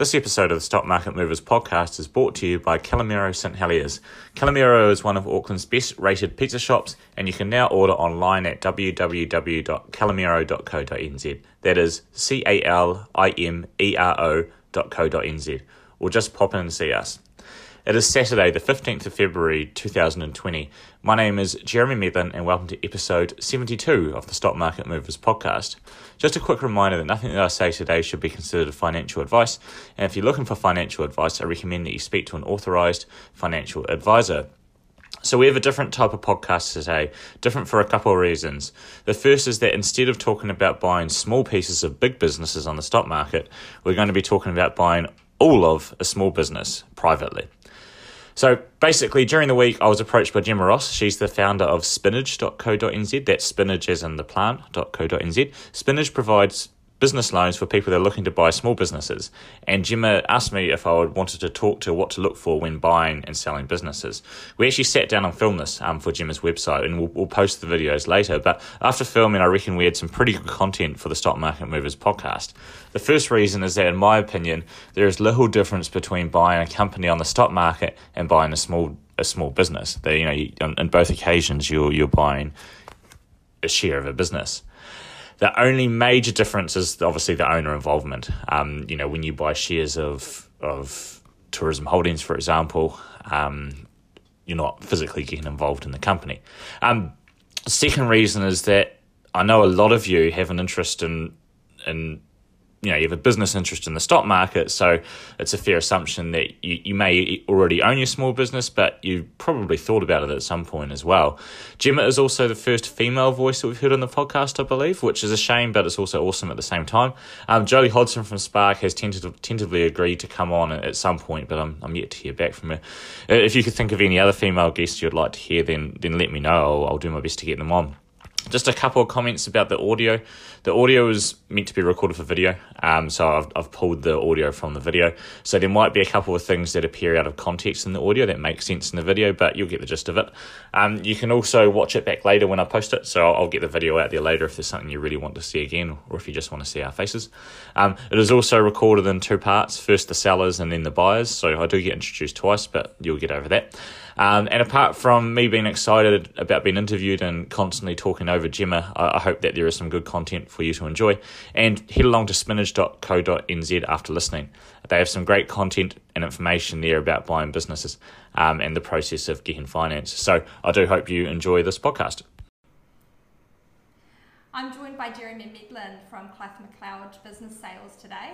This episode of the Stock Market Movers podcast is brought to you by Calimero St Heliers. Calimero is one of Auckland's best rated pizza shops, and you can now order online at www.calimero.co.nz. That is C A L I M E R O.co.nz. Or just pop in and see us. It is Saturday, the 15th of February 2020. My name is Jeremy Medlin, and welcome to episode 72 of the Stock Market Movers podcast. Just a quick reminder that nothing that I say today should be considered financial advice, and if you're looking for financial advice, I recommend that you speak to an authorized financial advisor. So we have a different type of podcast today, different for a couple of reasons. The first is that instead of talking about buying small pieces of big businesses on the stock market, we're going to be talking about buying all of a small business privately. So basically, during the week, I was approached by Gemma Ross. She's the founder of spinach.co.nz. That's spinach as in the plant.co.nz. Spinach provides business loans for people that are looking to buy small businesses. And Gemma asked me if I would wanted to talk to what to look for when buying and selling businesses. We actually sat down and filmed this um, for Gemma's website, and we'll, we'll post the videos later. But after filming, I reckon we had some pretty good content for the Stock Market Movers podcast. The first reason is that, in my opinion, there is little difference between buying a company on the stock market and buying a small a small business. That you know, you, on, on both occasions, you're you're buying a share of a business. The only major difference is obviously the owner involvement. Um, you know, when you buy shares of of tourism holdings, for example, um, you're not physically getting involved in the company. Um, second reason is that I know a lot of you have an interest in in you know you have a business interest in the stock market, so it's a fair assumption that you, you may already own your small business, but you probably thought about it at some point as well. Gemma is also the first female voice that we've heard on the podcast, I believe, which is a shame, but it's also awesome at the same time. Um, Jolie Hodson from Spark has tentative, tentatively agreed to come on at some point, but I'm, I'm yet to hear back from her. Uh, if you could think of any other female guests you'd like to hear, then then let me know. I'll, I'll do my best to get them on. Just a couple of comments about the audio. The audio is meant to be recorded for video, um, so I've, I've pulled the audio from the video. So there might be a couple of things that appear out of context in the audio that make sense in the video, but you'll get the gist of it. Um, you can also watch it back later when I post it, so I'll, I'll get the video out there later if there's something you really want to see again, or if you just want to see our faces. Um, it is also recorded in two parts first the sellers and then the buyers, so I do get introduced twice, but you'll get over that. Um, and apart from me being excited about being interviewed and constantly talking over Gemma, I, I, hope that there is some good content for you to enjoy. And head along to spinach.co.nz after listening. They have some great content and information there about buying businesses um, and the process of getting finance. So I do hope you enjoy this podcast. I'm joined by Jeremy Medlin from Clyth McLeod Business Sales today.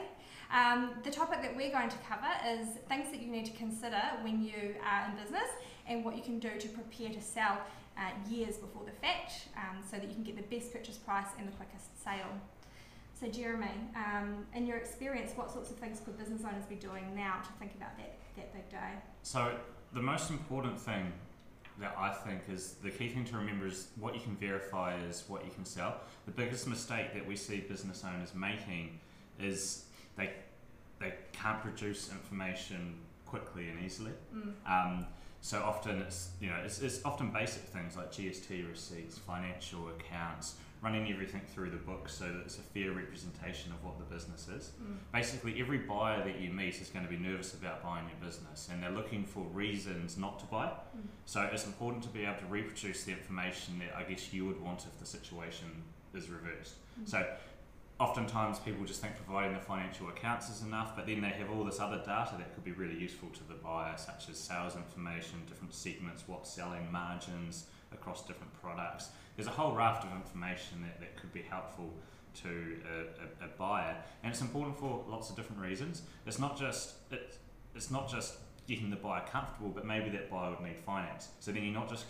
Um, the topic that we're going to cover is things that you need to consider when you are in business and what you can do to prepare to sell uh, years before the fact um, so that you can get the best purchase price and the quickest sale. So, Jeremy, um, in your experience, what sorts of things could business owners be doing now to think about that, that big day? So, the most important thing that I think is the key thing to remember is what you can verify is what you can sell. The biggest mistake that we see business owners making is they they can't produce information quickly and easily. Mm. Um, so often it's you know it's, it's often basic things like GST receipts, financial accounts, running everything through the book so that it's a fair representation of what the business is. Mm. Basically, every buyer that you meet is going to be nervous about buying your business, and they're looking for reasons not to buy. Mm. So it's important to be able to reproduce the information that I guess you would want if the situation is reversed. Mm. So oftentimes people just think providing the financial accounts is enough, but then they have all this other data that could be really useful to the buyer, such as sales information, different segments, what's selling, margins across different products. There's a whole raft of information that, that could be helpful to a, a, a buyer, and it's important for lots of different reasons. It's not just it, it's not just getting the buyer comfortable, but maybe that buyer would need finance. So then you're not just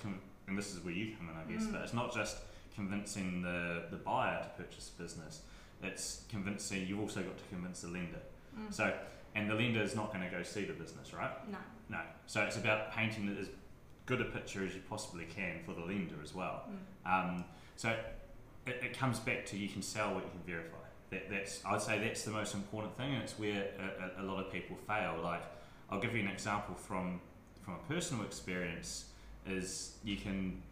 and this is where you come in, I guess, mm. but it's not just convincing the, the buyer to purchase a business it's convincing. You've also got to convince the lender. Mm. So, and the lender is not going to go see the business, right? No. No. So it's about painting as good a picture as you possibly can for the lender as well. Mm. Um, so it, it, comes back to you can sell what you can verify. That, that's I'd say that's the most important thing, and it's where a, a, a lot of people fail. Like I'll give you an example from from a personal experience. Is you can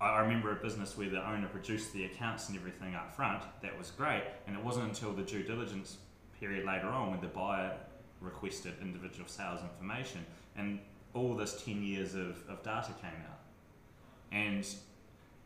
I remember a business where the owner produced the accounts and everything up front. That was great, and it wasn't until the due diligence period later on when the buyer requested individual sales information, and all this 10 years of, of data came out. And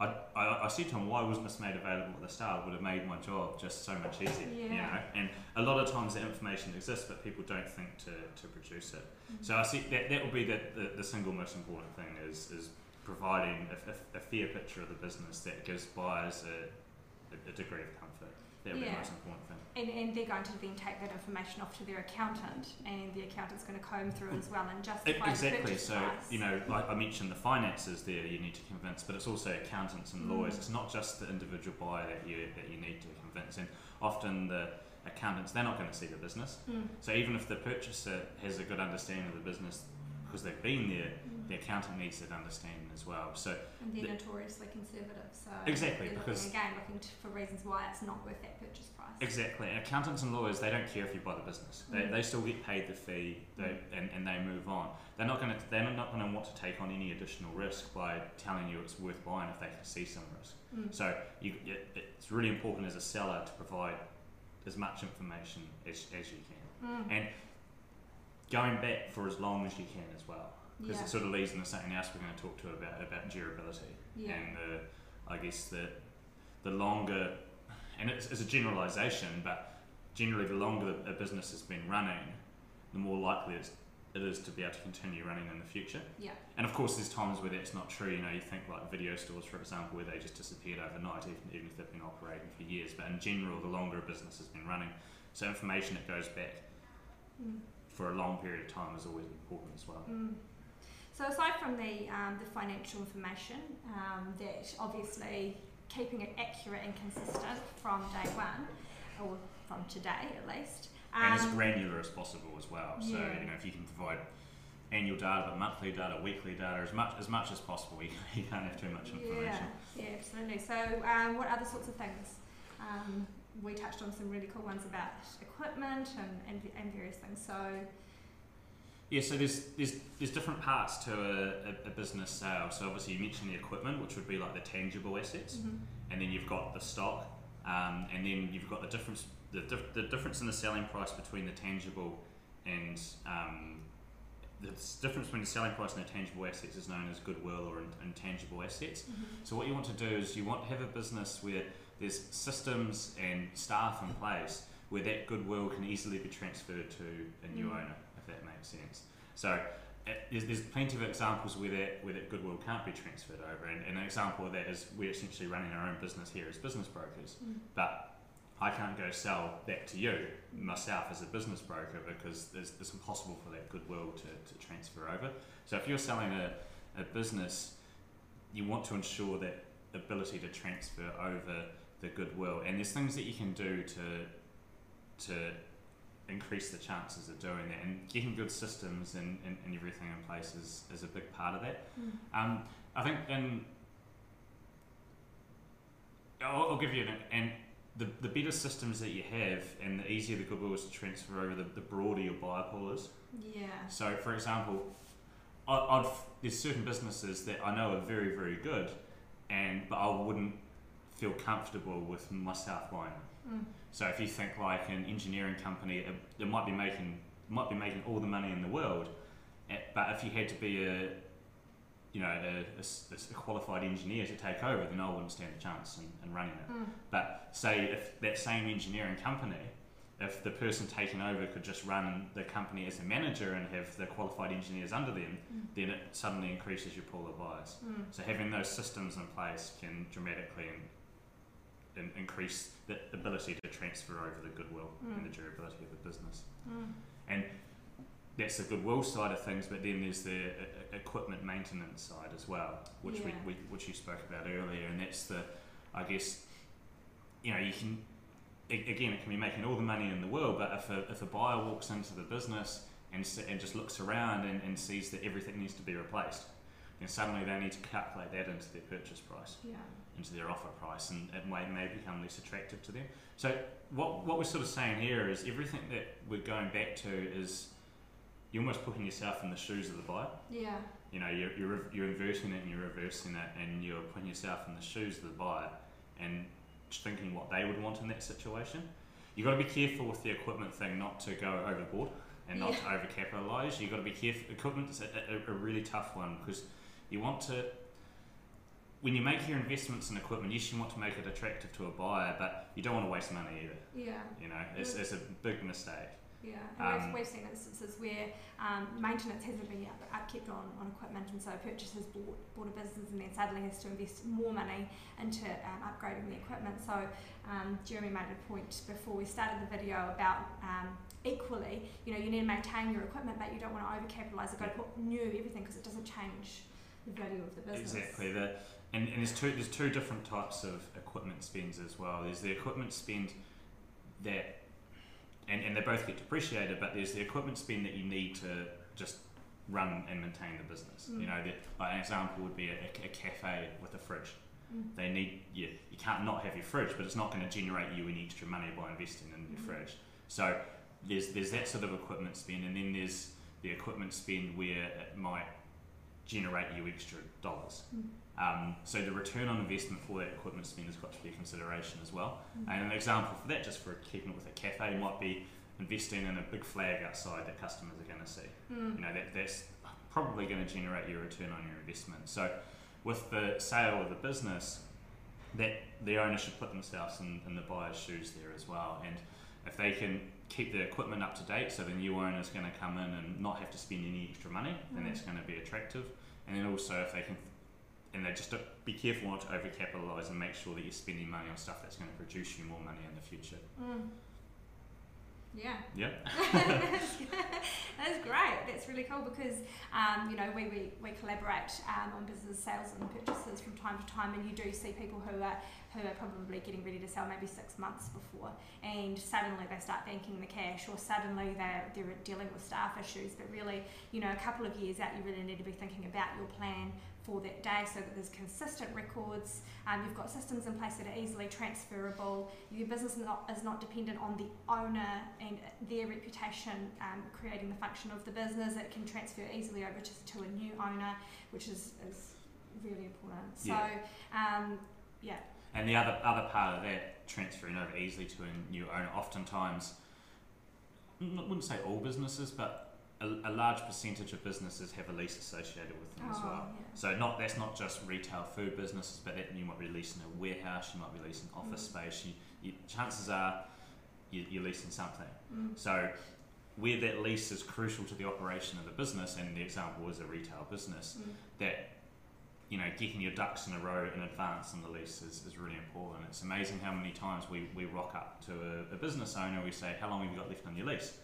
I, I, I said to him, why wasn't this made available at the start? It would have made my job just so much easier. You Yeah. know? And a lot of times the information exists, but people don't think to, to produce it. Mm. So I see that that will be the, the, the single most important thing is, is providing a, a, a fair picture of the business that gives buyers a, a, a degree of comfort. That will be Yeah. the most important thing. And, and they're going to then take that information off to their accountant, and the accountant's going to comb through as well and justify Exactly. So price. you know, like I mentioned, the finances there you need to convince, but it's also accountants and lawyers. Mm. It's not just the individual buyer that you that you need to convince, and often the accountants they're not going to see the business. Mm. So even if the purchaser has a good understanding of the business because they've been there, Mm. the accountant needs that understanding as well. So And they're the- notoriously conservative, so Exactly, because- looking, again looking to, for reasons why it's not worth that purchase price. Exactly. And accountants and lawyers, they don't care if you buy the business. They, Mm. they still get paid the fee they, and, and they move on. They're not going to they're not going to want to take on any additional risk by telling you it's worth buying if they can see some risk. Mm. So you, it, it's really important as a seller to provide as much information as, as you can. Mm. And going back for as long as you can as well. Because Yeah. it sort of leads into something else we're going to talk to about about durability Yeah. and the, I guess the the longer, and it's, it's a generalisation, but generally the longer a business has been running, the more likely it's, it is to be able to continue running in the future. Yeah. And of course, there's times where that's not true. You know, you think like video stores, for example, where they just disappeared overnight, even, even if they've been operating for years. But in general, the longer a business has been running, so information that goes back Mm. For a long period of time is always important as well. Mm. So aside from the um, the financial information, um, that obviously keeping it accurate and consistent from day one, or from today at least. and as Um, granular as possible as well. So Yeah. you know, if you can provide annual data, but monthly data, weekly data, as much as much as possible, you, you can't have too much information. Yeah, yeah, absolutely. So, um, what other sorts of things? Um, we touched on some really cool ones about equipment and, and, and various things. So, Yeah, so there's there's there's different parts to a, a, a business sale. So obviously you mentioned the equipment, which would be like the tangible assets, mhm. and then you've got the stock, um, and then you've got the difference the, dif- the difference in the selling price between the tangible and um, the difference between the selling price and the tangible assets is known as goodwill or in, intangible assets. Mhm. So what you want to do is you want to have a business where there's systems and staff in place where that goodwill can easily be transferred to a new Mm. owner, if that makes sense. So uh, there's, there's plenty of examples where that where that goodwill can't be transferred over, and, and an example of that is we're essentially running our own business here as business brokers, Mm. but I can't go sell that to you myself as a business broker because it's, it's impossible for that goodwill to, to transfer over. So if you're selling a, a business, you want to ensure that ability to transfer over the goodwill. And there's things that you can do to to increase the chances of doing that. And getting good systems and, and, and everything in place is, is a big part of that. Mm. Um, I think in I'll, I'll give you an and the, the better systems that you have and the easier the goodwill is to transfer over, the, the broader your buyer pool is. Yeah. So, for example, I, I've there's certain businesses that I know are very very good, and but I wouldn't feel comfortable with myself buying them. Mm. So if you think like an engineering company, it, it might be making might be making all the money in the world, eh, but if you had to be a you know a, a s- a s- a qualified engineer to take over, then I wouldn't stand a chance in, in running it. Mm. But say if that same engineering company, if the person taking over could just run the company as a manager and have the qualified engineers under them, Mm. then it suddenly increases your pool of buyers. Mm. So having those systems in place can dramatically in, in, increase the ability to transfer over the goodwill Mm. and the durability of the business. Mm. And that's the goodwill side of things, but then there's the uh, equipment maintenance side as well, which Yeah. we, we which you spoke about earlier, and that's the, I guess, you know, you can, again, it can be making all the money in the world, but if a, if a buyer walks into the business and, and just looks around and, and sees that everything needs to be replaced, then suddenly they need to calculate that into their purchase price Yeah. into their offer price and it may, may become less attractive to them. So what, what we're sort of saying here is everything that we're going back to is you're almost putting yourself in the shoes of the buyer. Yeah. You know, you're, you're, you're inverting it and you're reversing it and you're putting yourself in the shoes of the buyer and thinking what they would want in that situation. You've got to be careful with the equipment thing, not to go overboard and not Yeah. to overcapitalize. You've got to be careful. Equipment's a, a, a really tough one because you want to. When you make your investments in equipment, yes, you want to make it attractive to a buyer, but you don't want to waste money either. Yeah. You know, it's, it's a big mistake. Yeah, and Um, we've, we've seen instances where um, maintenance hasn't been up, upkept on, on equipment, and so a purchasers bought, bought a business and then suddenly has to invest more money into um, upgrading the equipment. So um, Jeremy made a point before we started the video about um, equally, you know, you need to maintain your equipment, but you don't want to overcapitalise. You've got to put new everything because it doesn't change the value of the business. Exactly. The, and, and there's two there's two different types of equipment spends as well. There's the equipment spend that and, and they both get depreciated, but there's the equipment spend that you need to just run and maintain the business. Mm. You know, the, like an example would be a, a cafe with a fridge. Mm. They need you, you can't not have your fridge, but it's not going to generate you any extra money by investing in your Mhm. fridge. So there's there's that sort of equipment spend, and then there's the equipment spend where it might generate you extra dollars. Mm. Um, so the return on investment for that equipment spend has got to be a consideration as well. Mm. And an example for that, just for keeping it with a cafe, might be investing in a big flag outside that customers are going to see. Mm. You know, that, that's probably going to generate your return on your investment. So with the sale of the business, that the owner should put themselves in, in the buyer's shoes there as well. And if they can keep the equipment up to date, so the new owner is going to come in and not have to spend any extra money, then Mm. that's going to be attractive. And then also if they can, and they just be careful not to overcapitalise and make sure that you're spending money on stuff that's going to produce you more money in the future. Mm. Yeah. Yeah. that's, great. That's really cool because um, you know we, we, we collaborate um, on business sales and purchases from time to time, and you do see people who are who are probably getting ready to sell maybe six months before, and suddenly they start banking the cash, or suddenly they're they're dealing with staff issues. But really, you know, a couple of years out, you really need to be thinking about your plan for that day so that there's consistent records. Um, you've got systems in place that are easily transferable. Your business is not, is not dependent on the owner and their reputation um, creating the function of the business. It can transfer easily over to, to a new owner, which is, is really important. So, Yeah. um, yeah. And the other other part of that transferring over easily to a new owner, oftentimes, I wouldn't say all businesses, but a, a large percentage of businesses have a lease associated with them as Oh, well. yeah. So not that's not just retail food businesses, but that you might be leasing a warehouse, you might be leasing office Mm. space. You, you, chances are you, you're leasing something. Mm. So where that lease is crucial to the operation of the business, and the example is a retail business, Mm. that you know getting your ducks in a row in advance on the lease is, is really important. It's amazing how many times we, we rock up to a, a business owner, we say, "How long have you got left on your lease?"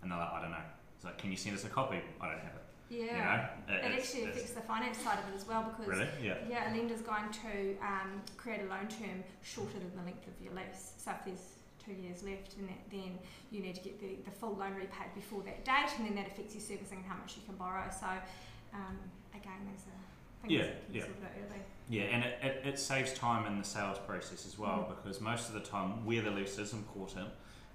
And they're like, "I don't know." It's like, "Can you send us a copy?" I don't have it. Yeah. You know, It it's- actually affects the finance side of it as well because really, yeah, Yeah, a lender's going to um, create a loan term shorter than the length of your lease. So if there's two years left, and that, then you need to get the, the full loan repaid before that date, and then that affects your servicing and how much you can borrow. So um, again, there's a Yeah, yeah. yeah, and it, it, it saves time in the sales process as well Mm. because most of the time, where the lease is important,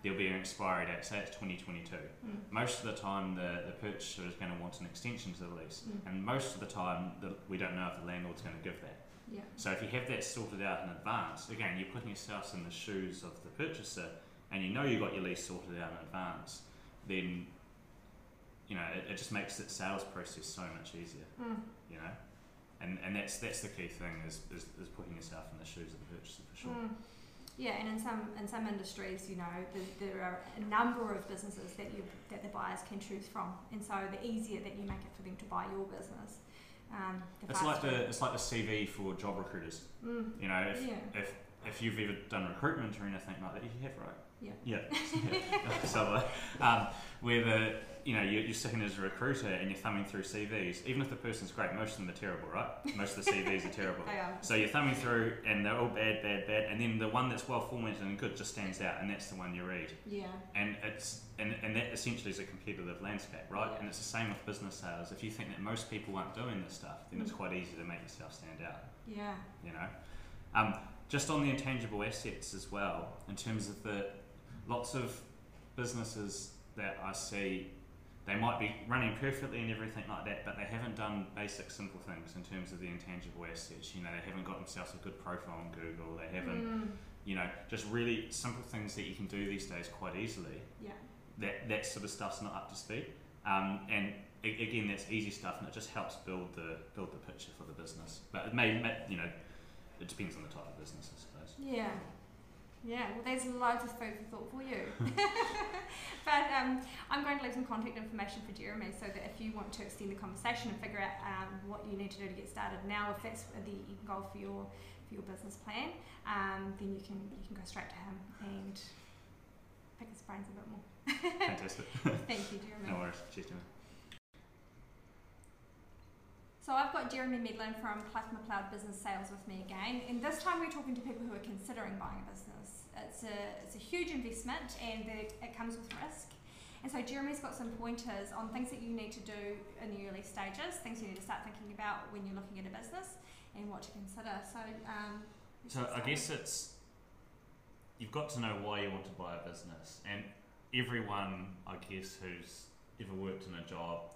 there'll be an expiry date. Say it's 2022. Mm. Most of the time, the, the purchaser is going to want an extension to the lease, Mm. and most of the time, the, we don't know if the landlord's going to give that. Yeah. So if you have that sorted out in advance, again, you're putting yourself in the shoes of the purchaser, and you know you've got your lease sorted out in advance, then you know it, it just makes the sales process so much easier. Mm. You know, and and that's that's the key thing is, is, is putting yourself in the shoes of the purchaser for sure. Yeah, and in some in some industries, you know, there, there are a number of businesses that you that the buyers can choose from, and so the easier that you make it for them to buy your business, um, the It's like the it's like the CV for job recruiters. mm. You know, if Yeah. if if you've ever done recruitment or anything like that, you have right. Yeah. Yeah. so, uh, um, where the you know you're, you're sitting as a recruiter and you're thumbing through CVs, even if the person's great, most of them are terrible, right? Most of the CVs are terrible. They are. So you're thumbing through and they're all bad, bad, bad, and then the one that's well formatted and good just stands out, and that's the one you read. Yeah. And it's and, and that essentially is a competitive landscape, right? Yeah. And it's the same with business sales. If you think that most people aren't doing this stuff, then it's Mm. quite easy to make yourself stand out Yeah. you know. Um, just on the intangible assets as well, in terms of the lots of businesses that I see, they might be running perfectly and everything like that, but they haven't done basic simple things in terms of the intangible assets. You know, they haven't got themselves a good profile on Google. They haven't, Mm. you know, just really simple things that you can do these days quite easily. Yeah. That that sort of stuff's not up to speed. Um, and again, that's easy stuff, and it just helps build the build the picture for the business. But it may, may you know, it depends on the type of business, I suppose. Yeah. Yeah, well, there's loads of food for thought for you. but um, I'm going to leave some contact information for Jeremy so that if you want to extend the conversation and figure out um, what you need to do to get started now, if that's the goal for your for your business plan, um, then you can you can go straight to him and pick his brains a bit more. Fantastic. Thank you, Jeremy. no worries. Cheers, Jimmy. So I've got Jeremy Medlin from Clough McLeod Business Sales with me again, and this time we're talking to people who are considering buying a business. It's a it's a huge investment, and it, it comes with risk. And so Jeremy's got some pointers on things that you need to do in the early stages, things you need to start thinking about when you're looking at a business, and what to consider. So, um, So I guess it's you've got to know why you want to buy a business, and everyone, I guess, who's ever worked in a job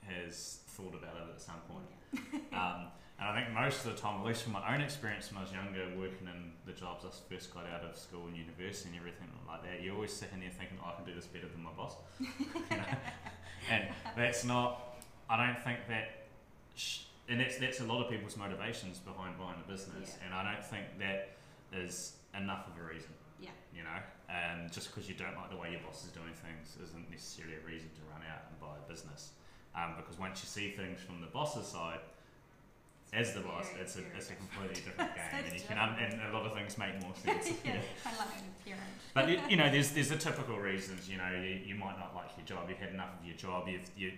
has thought about it at some point. Um, and I think most of the time, at least from my own experience when I was younger, working in the jobs I first got out of school and university and everything like that, you're always sit in there thinking, oh, I can do this better than my boss. you know? And that's not, I don't think that, sh- and that's, that's a lot of people's motivations behind buying a business. Yeah. And I don't think that is enough of a reason. Yeah. You know, and just because you don't like the way your boss is doing things isn't necessarily a reason to run out and buy a business. Um, because once you see things from the boss's side, as the boss, it's a, it's a completely different game, and you a can un- and a lot of things make more sense. yeah, yeah. of like an parent. But you, you know, there's there's the typical reasons. You know, you, you might not like your job. You've had enough of your job. You've you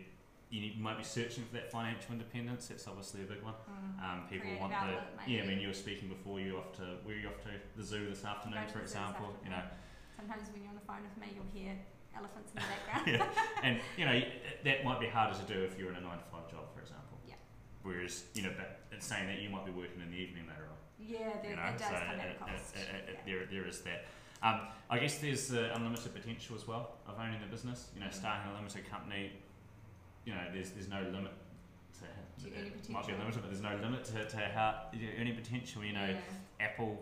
you might be searching for that financial independence. That's obviously a big one. Mm. Um, people Creative want the outlet, yeah. I mean, you were speaking before. You off to where are you off to? The zoo this afternoon, for the zoo this example. You know. Sometimes when you're on the phone with me, you'll hear elephants in the background. yeah. and you know that might be harder to do if you're in a nine to five job, for example. Yeah. Whereas you know, but it's saying that you might be working in the evening later on. Yeah, there, you know, does so come at a cost. yeah. there there is that. Um, I guess there's the unlimited potential as well of owning a business. You know, Mm. starting a limited company. You know, there's there's no limit to, to it might be limited, but there's no limit to, to how you know, earning potential. You know, yeah. Apple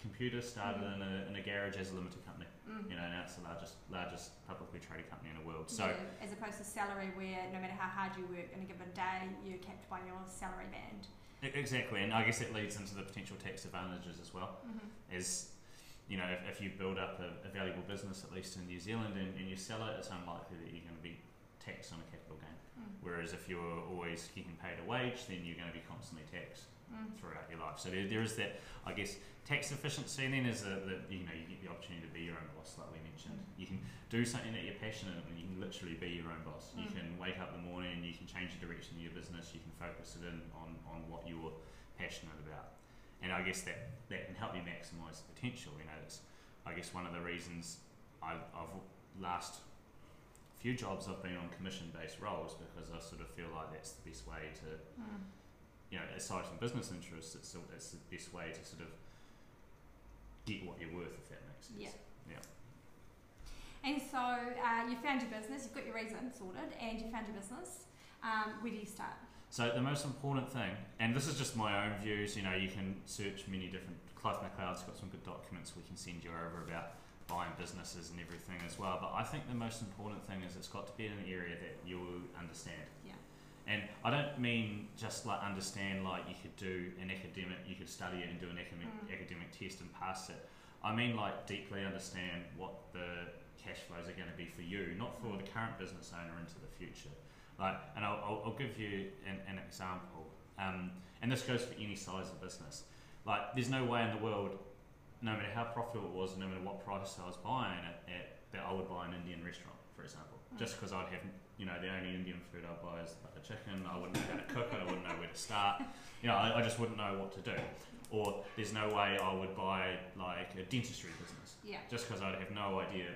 Computer started Mhm. in a in a garage as a limited company. Mm. You know, now it's the largest largest publicly traded company in the world. So. yeah, as opposed to salary, where no matter how hard you work in a given day, you're capped by your salary band. Exactly, and I guess it leads into the potential tax advantages as well. Mm-hmm. Is you know, if, if you build up a, a valuable business, at least in New Zealand, and, and you sell it, it's unlikely that you're going to be taxed on a capital. Whereas if you're always getting paid a wage, then you're going to be constantly taxed Mm. throughout your life. So there, there is that, I guess, tax efficiency. And then is that you know you get the opportunity to be your own boss, like we mentioned. Mm. You can do something that you're passionate about. And you can literally be your own boss. You Mm. can wake up in the morning. You can change the direction of your business. You can focus it in on, on what you're passionate about. And I guess that that can help you maximise the potential. You know, it's I guess one of the reasons I've, I've last few jobs I've been on commission based roles because I sort of feel like that's the best way to Mm. you know, aside from business interests, it's, still, it's the best way to sort of get what you're worth, if that makes sense. Yeah. Yeah. And so uh, you found your business, you've got your reason sorted, and you found your business. Um, where do you start? So the most important thing, and this is just my own views, you know, you can search many different. Clive McLeod's got some good documents we can send you over about buying businesses and everything as well. But I think the most important thing is it's got to be in an area that you understand. Yeah. And I don't mean just like understand like you could do an academic, you could study it and do an academic Mm. academic test and pass it. I mean like deeply understand what the cash flows are going to be for you, not for the current business owner into the future. Like, and I'll, I'll, I'll give you an, an example. Um, and this goes for any size of business. Like, there's no way in the world, no matter how profitable it was, no matter what price I was buying it at, that I would buy an Indian restaurant, for example. Mm. Just because I'd have, you know, the only Indian food I'd buy is like a chicken. I wouldn't know how to cook it. I wouldn't know where to start. You know, I, I just wouldn't know what to do. Or there's no way I would buy like a dentistry business Yeah. just because I'd have no idea.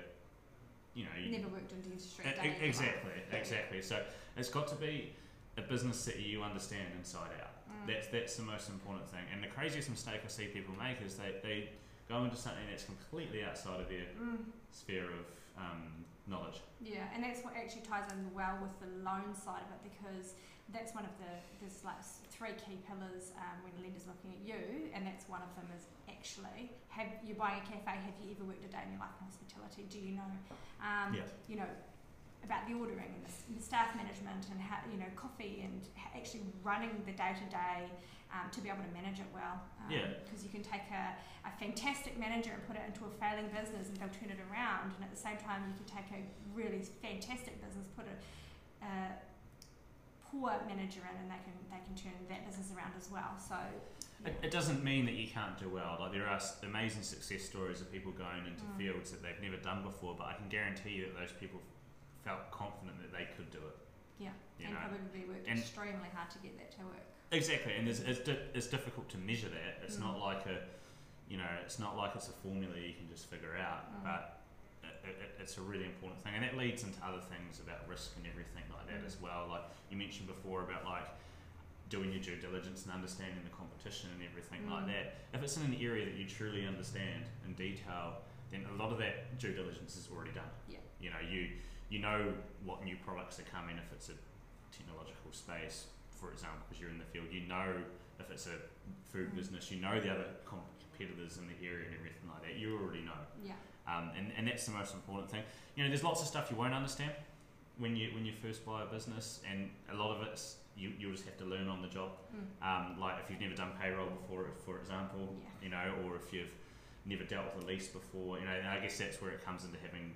You know, you, Never worked in dentistry. Done it in your exactly, exactly. So it's got to be a business that you understand inside out. Mm. That's that's the most important thing. And the craziest mistake I see people make is they, they go into something that's completely outside of their Mm. sphere of um, knowledge. Yeah, and that's what actually ties in well with the loan side of it because that's one of the there's like s- three key pillars um, when a lender's looking at you, and that's one of them is actually have you're buying a cafe. Have you ever worked a day in your life in hospitality? Do you know, um, Yeah. you know, about the ordering and the, s- the staff management and how you know coffee and actually running the day to day to be able to manage it well. Um, Yeah. Because you can take a, a fantastic manager and put it into a failing business and they'll turn it around, and at the same time you can take a really fantastic business, put a, a poor manager in, and they can they can turn that business around as well. So. It, it doesn't mean that you can't do well. Like there are amazing success stories of people going into Mm. fields that they've never done before, but I can guarantee you that those people felt confident that they could do it. Yeah, You and know, probably worked and- extremely hard to get that to work. Exactly, and it's, it's, di- it's difficult to measure that. It's not Mm. like a, you know, it's not like it's a formula you can just figure out. Mm. But it, it, it's a really important thing, and that leads into other things about risk and everything like that Mm. as well. Like you mentioned before about like doing your due diligence and understanding the competition and everything like Mm. that. If it's in an area that you truly understand in detail, then a lot of that due diligence is already done. Yeah. You know, you you know what new products are coming if it's a technological space, for example, because you're in the field. You know if it's a food Mm. business, you know the other com- competitors in the area and everything like that. You already know, Yeah, um, and and that's the most important thing. You know, there's lots of stuff you won't understand when you when you first buy a business, and a lot of it's you you'll just have to learn on the job. mm. Um, like if you've never done payroll before, for example, Yeah. you know, or if you've never dealt with a lease before, you know, and I guess that's where it comes into having,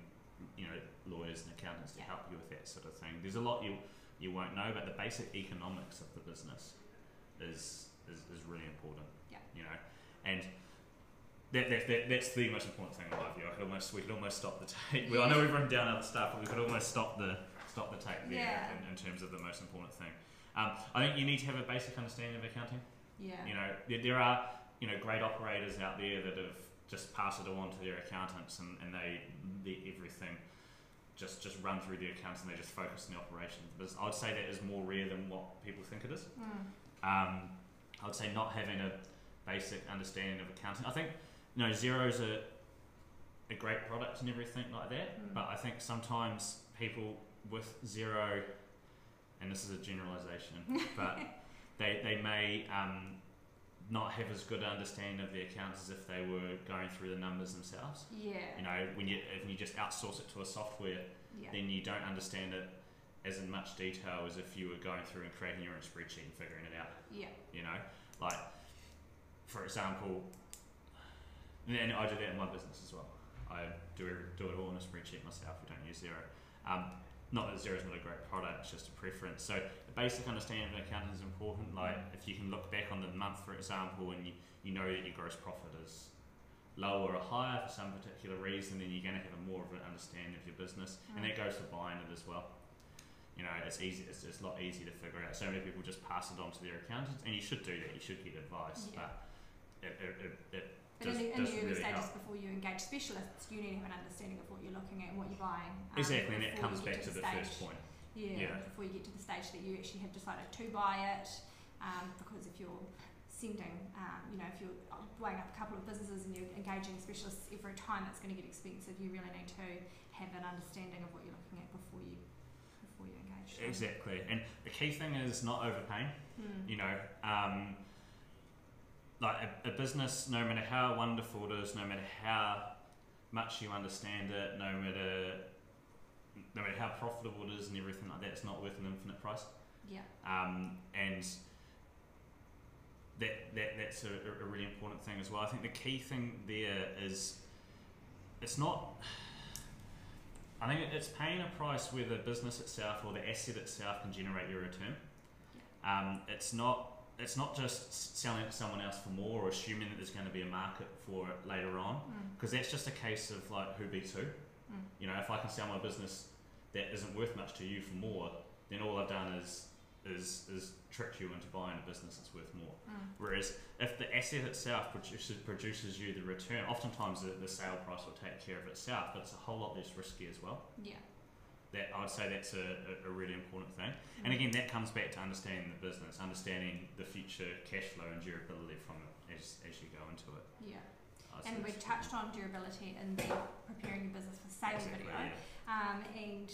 you know, lawyers and accountants to Yeah. help you with that sort of thing. There's a lot you you won't know, but the basic economics of the business is is, is really important. Yeah. You know, and. That, that, that, that's the most important thing in my view. I could almost we could almost stop the tape. Well, I know we've run down other stuff, but we could almost stop the stop the tape there Yeah. in, in terms of the most important thing. Um, I think you need to have a basic understanding of accounting. yeah, You know, there, there are you know great operators out there that have just passed it on to their accountants, and, and they let everything just just run through the accounts, and they just focus on the operations. But I'd say that is more rare than what people think it is. mm. Um, I'd say not having a basic understanding of accounting. I think you know Xero's a a great product and everything like that, Mm. but I think sometimes people with Xero, and this is a generalization, but they they may um, not have as good understanding of the accounts as if they were going through the numbers themselves. yeah, You know, when you if you just outsource it to a software, yeah, then you don't understand it as in much detail as if you were going through and creating your own spreadsheet and figuring it out. yeah, You know, like for example, and- I do that in my business as well. I do it, do it all in a spreadsheet myself. We don't use Xero. Um, not that Xero is not a great product; it's just a preference. So the basic understanding of accounting is important. Like if you can look back on the month, for example, and you, you know that your gross profit is lower or higher for some particular reason, then you're going to have a more of an understanding of your business, and mm. that goes for buying it as well. You know, it's easy. It's, it's a lot easier to figure out. So many people just pass it on to their accountants, and you should do that. You should get advice, Yeah. but it, it, it, it But does, in the, in the early really stages, help. before you engage specialists, you need to have an understanding of what you're looking at and what you're buying. um, Exactly, and that comes back to the stage. first point. Yeah, Yeah. before you get to the stage that you actually have decided to buy it, um, because if you're sending, um, you know, if you're weighing up a couple of businesses and you're engaging specialists every time, it's going to get expensive. You really need to have an understanding of what you're looking at before you before you engage. them. Exactly, and the key thing is not overpaying. Hmm. You know, um, like a, a business, no matter how wonderful it is, no matter how much you understand it, no matter no matter how profitable it is and everything like that, it's not worth an infinite price. Yeah. um, and that, that that's a, a really important thing as well. I think the key thing there is it's not. I think it's paying a price where the business itself or the asset itself can generate your return. Um, it's not. It's not just selling it to someone else for more or assuming that there's going to be a market for it later on, Mm. because that's just a case of like who beats who. Mm. You know, if I can sell my business that isn't worth much to you for more, then all I've done is is is tricked you into buying a business that's worth more. Mm. Whereas if the asset itself produces produces you the return, oftentimes the, the sale price will take care of itself, but it's a whole lot less risky as well. Yeah. That I'd say that's a, a, really important thing. And again, that comes back to understanding the business, understanding the future cash flow and durability from it as, as you go into it. Yeah. I'd And we that's- touched on durability in the preparing your business for sale Exactly, video. yeah. Um, and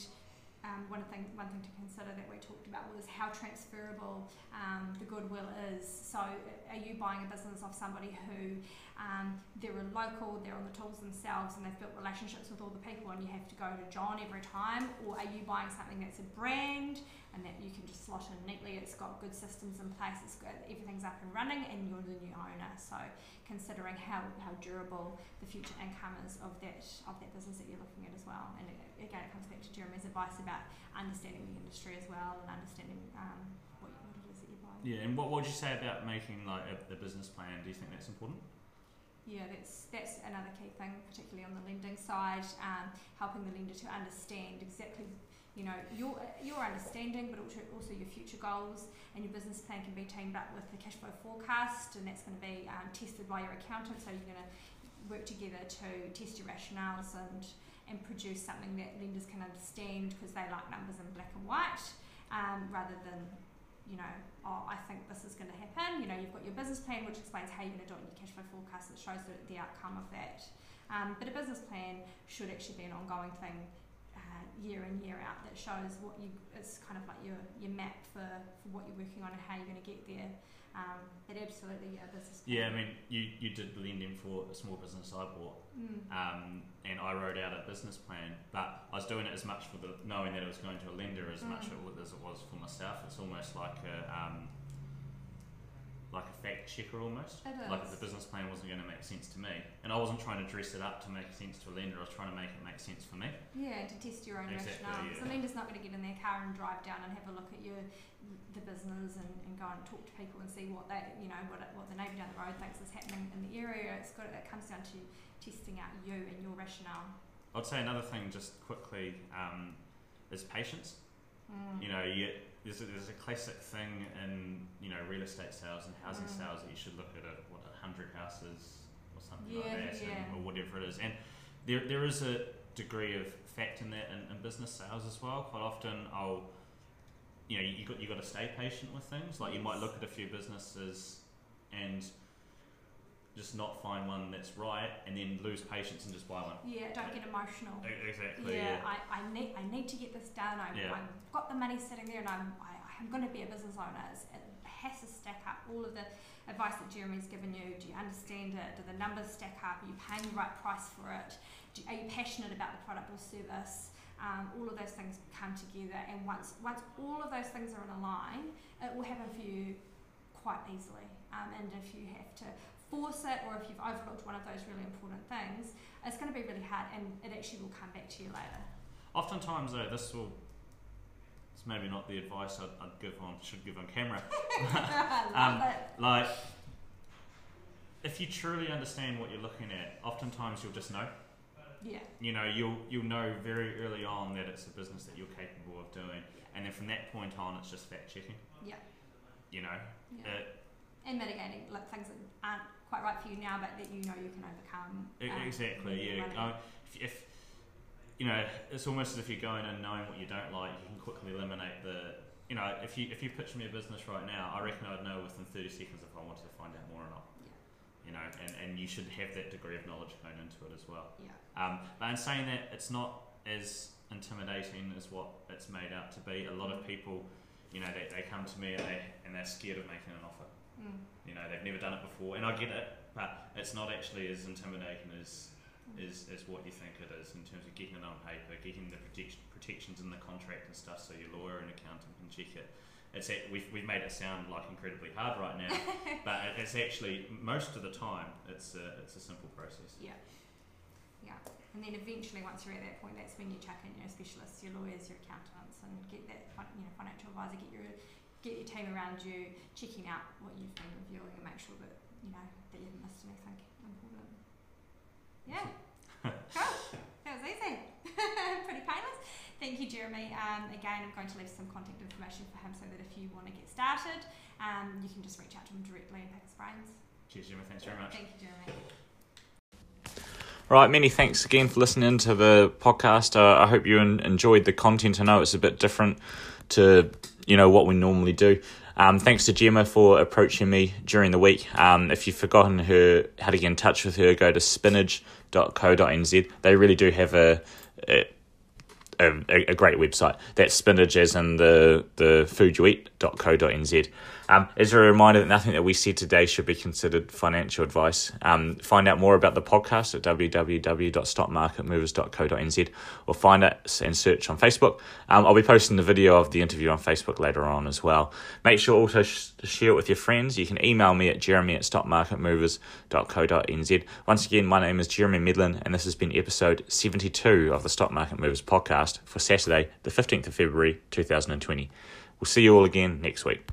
um, one thing one thing to consider that we talked about was how transferable um, the goodwill is. So, are you buying a business off somebody who um, they're a local, they're on the tools themselves, and they've built relationships with all the people, and you have to go to John every time, or are you buying something that's a brand and that you can just slot in neatly? It's got good systems in place, it's got everything's up and running, and you're the new owner. So, considering how, how durable the future income is of that of that business that you're looking at as well, and again, it comes back to Jeremy's advice about understanding the industry as well and understanding. Um, what, you, what it is that you're buying. Yeah, and what would you say about making like a, a business plan? Do you think that's important? Yeah, that's that's another key thing, particularly on the lending side, um, helping the lender to understand exactly, you know, your your understanding, but also also your future goals, and your business plan can be teamed up with the cash flow forecast, and that's going to be um, tested by your accountant. So you're going to work together to test your rationales and and produce something that lenders can understand because they like numbers in black and white, um, rather than you know, oh, I think this is going to happen. You know, you've got your business plan, which explains how you're going to do it, and your cash flow forecast that shows the, the outcome of that. Um, but a business plan should actually be an ongoing thing, uh, year in year out, that shows what you. It's kind of like your your map for, for what you're working on and how you're going to get there. Um, but absolutely, yeah, business. Plan. Yeah, I mean, you, you did lending for a small business I bought, Mm. um, and I wrote out a business plan, but I was doing it as much for the knowing that it was going to a lender as much Mm. as it was for myself. It's almost like a um, like a fact checker almost. It Like if the business plan wasn't going to make sense to me, and I wasn't trying to dress it up to make sense to a lender. I was trying to make it make sense for me. Yeah, and to test your own Exactly, rationale. yeah. So lender's not going to get in their car and drive down and have a look at your the business and, and go and talk to people and see what they you know what what the neighbour down the road thinks is happening in the area. It's got it comes down to testing out you and your rationale. I'd say another thing, just quickly, um, is patience. Mm. You know, you, there's, a, there's a classic thing in you know real estate sales and housing Mm. sales that you should look at a, what a hundred houses or something Yeah, like that, yeah. and, or whatever it is. And there there is a degree of fact in that in, in business sales as well. Quite often, I'll you know you got you got to stay patient with things. Like you might look at a few businesses and just not find one that's right, and then lose patience and just buy one. Yeah, don't get emotional. Exactly. Yeah, I, I need I need to get this done. I, Yeah. I've got the money sitting there, and I'm I, I'm going to be a business owner. It's, it has to stack up. All of the advice that Jeremy's given you. Do you understand it? Do the numbers stack up? Are you paying the right price for it? Do, are you passionate about the product or service? Um, all of those things come together, and once once all of those things are in a line, it will happen for you quite easily. Um, and if you have to force it, or if you've overlooked one of those really important things, it's going to be really hard, and it actually will come back to you later. Oftentimes, though, this will. It's maybe not the advice I'd, I'd give on should give on camera. Um. Like, if you truly understand what you're looking at, oftentimes you'll just know. Yeah, You know, you'll you'll know very early on that it's a business that you're capable of doing, and then from that point on, it's just fact checking. yeah, You know, yeah. it, and mitigating like things that aren't quite right for you now, but that you know you can overcome. Um, exactly. Yeah. Um, if, if you know, it's almost as if you're going and knowing what you don't like, you can quickly eliminate the. You know, if you if you pitch me a business right now, I reckon I'd know within 30 seconds if I wanted to find out more or not. Yeah. You know, and, and you should have that degree of knowledge going into it as well. Yeah, Um, but in saying that, it's not as intimidating as what it's made out to be. A lot of people, you know, they, they come to me and they and they're scared of making an offer. Mm. You know, they've never done it before, and I get it, but it's not actually as intimidating as is, is what you think it is in terms of getting it on paper, getting the protection, protections in the contract and stuff, so your lawyer and accountant can check it. It's a, we've, we've made it sound like incredibly hard right now, but it's actually most of the time it's a, it's a simple process. yeah, yeah. And then eventually, once you're at that point, that's when you chuck in your specialists, your lawyers, your accountants, and get that you know financial advisor, get your get your team around you, checking out what you've been reviewing, and make sure that you know that you haven't missed anything important. Yeah. cool. That was easy. Pretty painless. Thank you, Jeremy. Um, again, I'm going to leave some contact information for him so that if you want to get started, um, you can just reach out to him directly and pick his brains. Cheers, Gemma. Thanks very much. Thank you, Jeremy. Right, many thanks again for listening to the podcast. Uh, I hope you enjoyed the content. I know it's a bit different to you know what we normally do. Um, thanks to Gemma for approaching me during the week. Um, if you've forgotten her how to get in touch with her, go to spinach.co.nz. They really do have a, a a, a, great website. That's spinach as in the, the food you eat.co.nz. Um, as a reminder that nothing that we said today should be considered financial advice. Um, find out more about the podcast at www.stockmarketmovers.co.nz or find us and search on Facebook. Um, I'll be posting the video of the interview on Facebook later on as well. Make sure also sh- to share it with your friends. You can email me at jeremy at stockmarketmovers.co.nz. Once again, my name is Jeremy Medlin, and this has been episode 72 of the Stock Market Movers podcast for Saturday, the 15th of February 2020. We'll see you all again next week.